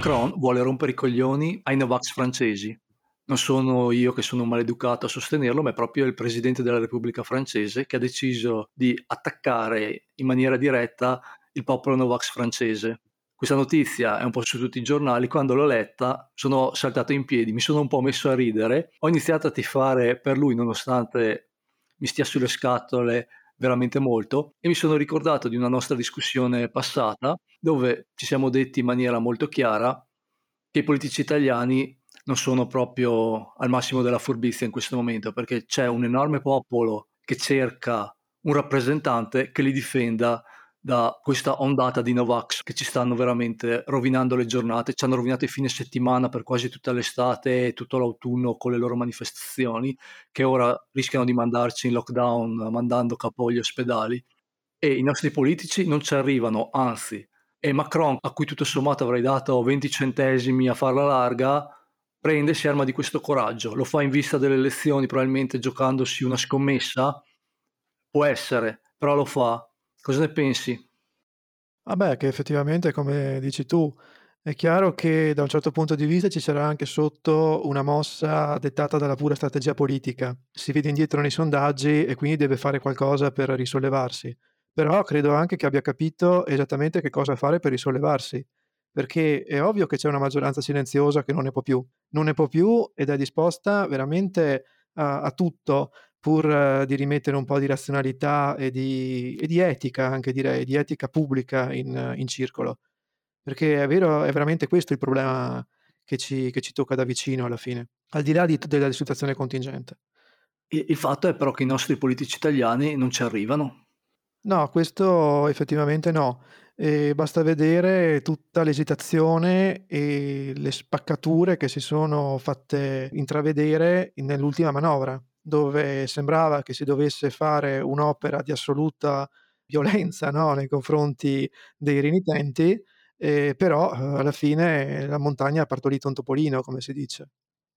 Macron vuole rompere i coglioni ai Novax francesi. Non sono io che sono maleducato a sostenerlo, ma è proprio il presidente della Repubblica francese che ha deciso di attaccare in maniera diretta il popolo Novax francese. Questa notizia è un po' su tutti i giornali, quando l'ho letta sono saltato in piedi, mi sono un po' messo a ridere, ho iniziato a tifare per lui nonostante mi stia sulle scatole veramente molto e mi sono ricordato di una nostra discussione passata dove ci siamo detti in maniera molto chiara che i politici italiani non sono proprio al massimo della furbizia in questo momento perché c'è un enorme popolo che cerca un rappresentante che li difenda da questa ondata di Novax che ci stanno veramente rovinando le giornate, ci hanno rovinato i fine settimana per quasi tutta l'estate e tutto l'autunno con le loro manifestazioni, che ora rischiano di mandarci in lockdown mandando capo gli ospedali. E i nostri politici non ci arrivano, anzi. E Macron, a cui tutto sommato avrei dato 20 centesimi a farla larga, prende, si arma di questo coraggio. Lo fa in vista delle elezioni, probabilmente giocandosi una scommessa? Può essere, però lo fa Cosa ne pensi? Vabbè, che effettivamente, come dici tu, è chiaro che da un certo punto di vista ci sarà anche sotto una mossa dettata dalla pura strategia politica. Si vede indietro nei sondaggi e quindi deve fare qualcosa per risollevarsi. Però credo anche che abbia capito esattamente che cosa fare per risollevarsi. Perché è ovvio che c'è una maggioranza silenziosa che non ne può più. Non ne può più ed è disposta veramente a, a tutto pur eh, di rimettere un po' di razionalità e di, e di etica, anche direi, di etica pubblica in, in, circolo. Perché è vero, è veramente questo il problema che ci, che ci tocca da vicino alla fine, al di là di, della situazione contingente. Il fatto è però che i nostri politici italiani non ci arrivano. No, questo effettivamente no. E basta vedere tutta l'esitazione e le spaccature che si sono fatte intravedere nell'ultima manovra dove sembrava che si dovesse fare un'opera di assoluta violenza no? nei confronti dei renitenti, eh, però alla fine la montagna ha partorito un topolino, come si dice.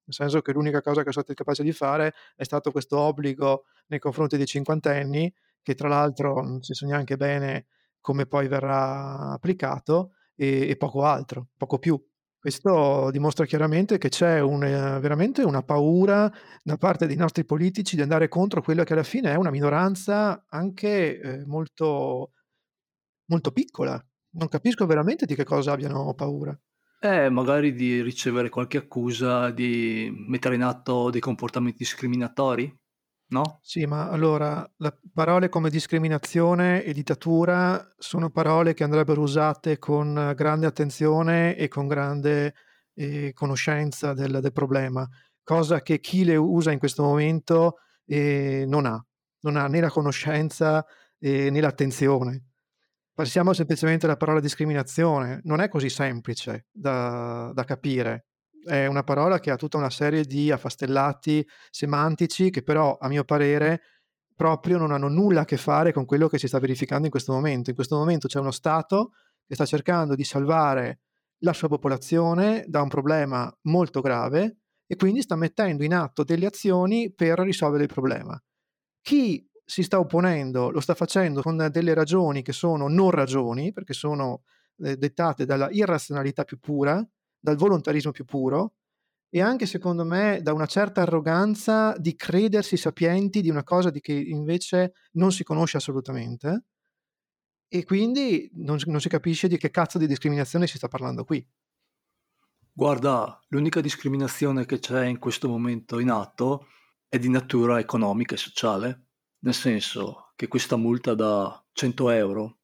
Nel senso che l'unica cosa che sono stati capaci di fare è stato questo obbligo nei confronti dei cinquantenni, che tra l'altro non si sa neanche bene come poi verrà applicato, e, e poco altro, poco più. Questo dimostra chiaramente che c'è un, veramente una paura da parte dei nostri politici di andare contro quello che alla fine è una minoranza anche eh, molto, molto piccola. Non capisco veramente di che cosa abbiano paura. Eh, magari di ricevere qualche accusa di mettere in atto dei comportamenti discriminatori? No? Sì, ma allora parole come discriminazione e dittatura sono parole che andrebbero usate con grande attenzione e con grande eh, conoscenza del, del, problema, cosa che chi le usa in questo momento eh, non ha, non ha né la conoscenza eh, né l'attenzione. Passiamo semplicemente alla parola discriminazione, non è così semplice da, da capire è una parola che ha tutta una serie di affastellati semantici che però, a mio parere, proprio non hanno nulla a che fare con quello che si sta verificando in questo momento. In questo momento c'è uno Stato che sta cercando di salvare la sua popolazione da un problema molto grave e quindi sta mettendo in atto delle azioni per risolvere il problema. Chi si sta opponendo lo sta facendo con delle ragioni che sono non ragioni, perché sono eh, dettate dalla irrazionalità più pura, dal volontarismo più puro e anche secondo me da una certa arroganza di credersi sapienti di una cosa di che invece non si conosce assolutamente e quindi non, non si capisce di che cazzo di discriminazione si sta parlando qui. Guarda, l'unica discriminazione che c'è in questo momento in atto è di natura economica e sociale, nel senso che questa multa da 100 euro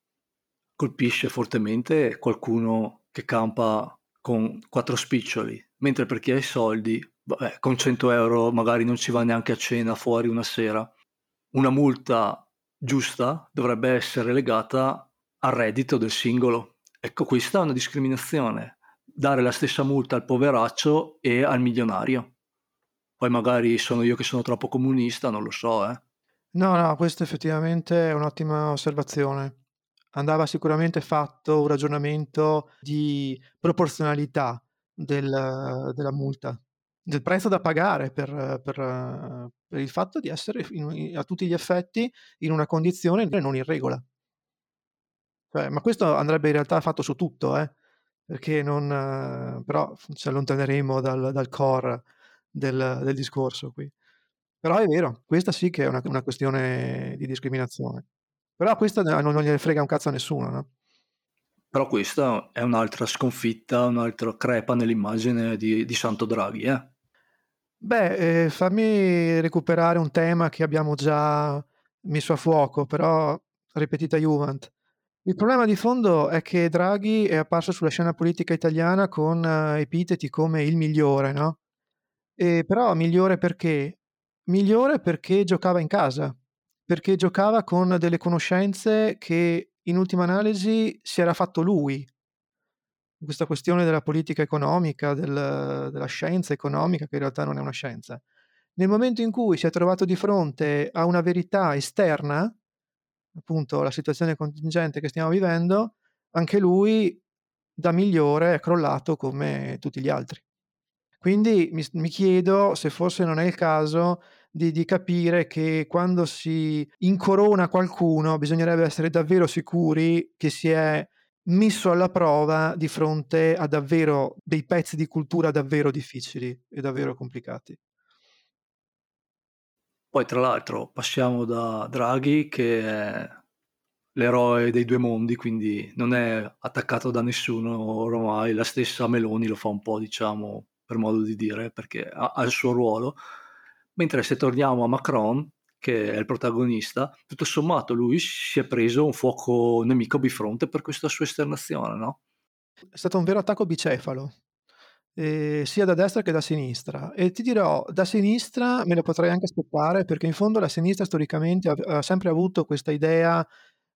colpisce fortemente qualcuno che campa con quattro spiccioli, mentre per chi ha i soldi, vabbè, con 100 euro magari non ci va neanche a cena fuori una sera. Una multa giusta dovrebbe essere legata al reddito del singolo. Ecco, questa è una discriminazione, dare la stessa multa al poveraccio e al milionario. Poi magari sono io che sono troppo comunista, non lo so, eh. No, no, questa effettivamente è un'ottima osservazione andava sicuramente fatto un ragionamento di proporzionalità del, della multa, del prezzo da pagare per, per, per il fatto di essere in, a tutti gli effetti in una condizione non in regola. Cioè, ma questo andrebbe in realtà fatto su tutto, eh? perché non, però ci allontaneremo dal, dal core del, del, discorso qui. Però è vero, questa sì che è una, una questione di discriminazione. Però questa non, non gliene frega un cazzo a nessuno, no? Però questa è un'altra sconfitta, un'altra crepa nell'immagine di, di Santo Draghi, eh? Beh, eh, fammi recuperare un tema che abbiamo già messo a fuoco, però ripetita Juvent. Il problema di fondo è che Draghi è apparso sulla scena politica italiana con uh, epiteti come il migliore, no? E però migliore perché? Migliore perché giocava in casa, perché giocava con delle conoscenze che in ultima analisi si era fatto lui. Questa questione della politica economica, del, della scienza economica, che in realtà non è una scienza. Nel momento in cui si è trovato di fronte a una verità esterna, appunto la situazione contingente che stiamo vivendo, anche lui da migliore è crollato come tutti gli altri. Quindi mi, mi chiedo se forse non è il caso di, di, capire che quando si incorona qualcuno bisognerebbe essere davvero sicuri che si è messo alla prova di fronte a davvero dei pezzi di cultura davvero difficili e davvero complicati. Poi tra l'altro passiamo da Draghi che è l'eroe dei due mondi, quindi non è attaccato da nessuno ormai, la stessa Meloni lo fa un po', diciamo, per modo di dire, perché ha, ha il suo ruolo. Mentre se torniamo a Macron, che è il protagonista, tutto sommato lui si è preso un fuoco nemico bifronte per questa sua esternazione, no? È stato un vero attacco bicefalo, eh, sia da destra che da sinistra. E ti dirò, da sinistra me lo potrei anche aspettare, perché in fondo la sinistra storicamente ha, ha sempre avuto questa idea,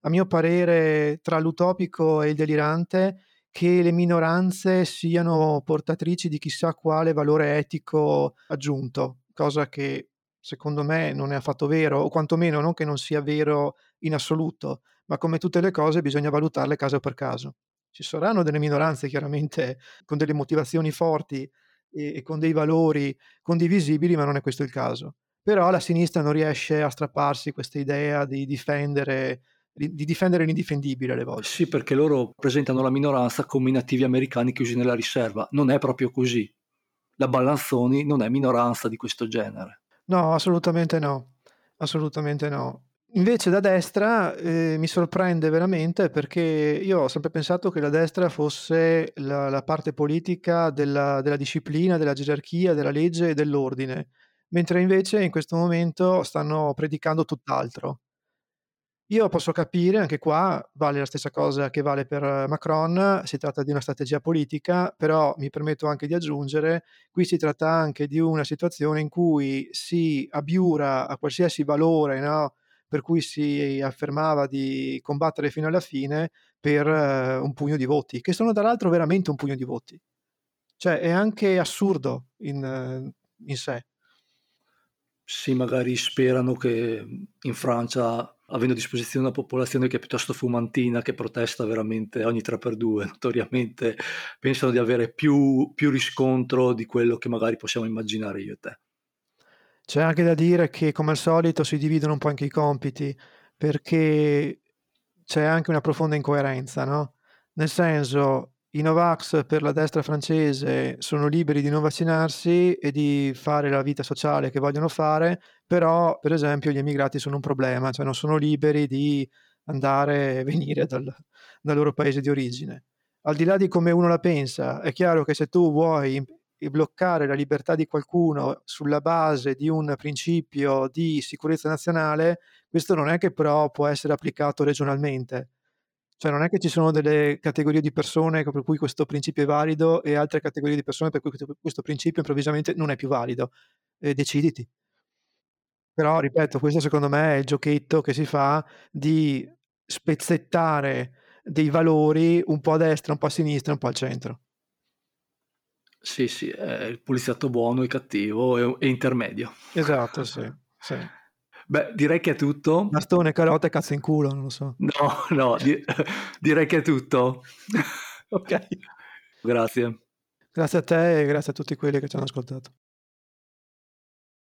a mio parere, tra l'utopico e il delirante, che le minoranze siano portatrici di chissà quale valore etico aggiunto, cosa che secondo me non è affatto vero, o quantomeno non che non sia vero in assoluto, ma come tutte le cose bisogna valutarle caso per caso. Ci saranno delle minoranze chiaramente con delle motivazioni forti e, e con dei valori condivisibili, ma non è questo il caso. Però la sinistra non riesce a strapparsi questa idea di difendere di difendere l'indifendibile alle volte. Sì, perché loro presentano la minoranza come i nativi americani chiusi nella riserva. Non è proprio così. La Ballanzoni non è minoranza di questo genere. No, assolutamente no. Assolutamente no. Invece da destra eh, mi sorprende veramente perché io ho sempre pensato che la destra fosse la, la parte politica della, della, disciplina, della gerarchia, della legge e dell'ordine, mentre invece in questo momento stanno predicando tutt'altro. Io posso capire, anche qua vale la stessa cosa che vale per Macron, si tratta di una strategia politica, però mi permetto anche di aggiungere, qui si tratta anche di una situazione in cui si abiura a qualsiasi valore, no? per cui si affermava di combattere fino alla fine per uh, un pugno di voti, che sono dall'altro veramente un pugno di voti. Cioè è anche assurdo in, in sé. Sì, magari sperano che in Francia avendo a disposizione una popolazione che è piuttosto fumantina, che protesta veramente ogni 3x2, notoriamente pensano di avere più, più riscontro di quello che magari possiamo immaginare io e te. C'è anche da dire che come al solito si dividono un po' anche i compiti, perché c'è anche una profonda incoerenza, no? Nel senso, i Novax per la destra francese sono liberi di non vaccinarsi e di fare la vita sociale che vogliono fare, però per esempio gli emigrati sono un problema, cioè non sono liberi di andare e venire dal, dal loro paese di origine. Al di là di come uno la pensa, è chiaro che se tu vuoi bloccare la libertà di qualcuno sulla base di un principio di sicurezza nazionale, questo non è che però può essere applicato regionalmente cioè non è che ci sono delle categorie di persone per cui questo principio è valido e altre categorie di persone per cui questo, principio improvvisamente non è più valido. Eh, deciditi. Però, ripeto, questo secondo me è il giochetto che si fa di spezzettare dei valori un po' a destra, un po' a sinistra, un po' al centro. Sì, sì, è il poliziotto buono e cattivo e, intermedio. Esatto, sì. sì. Beh, direi che è tutto. Bastone, carota e cazzo in culo, non lo so. No, no, di- direi che è tutto. ok. Grazie. Grazie a te e grazie a tutti quelli che ci hanno ascoltato.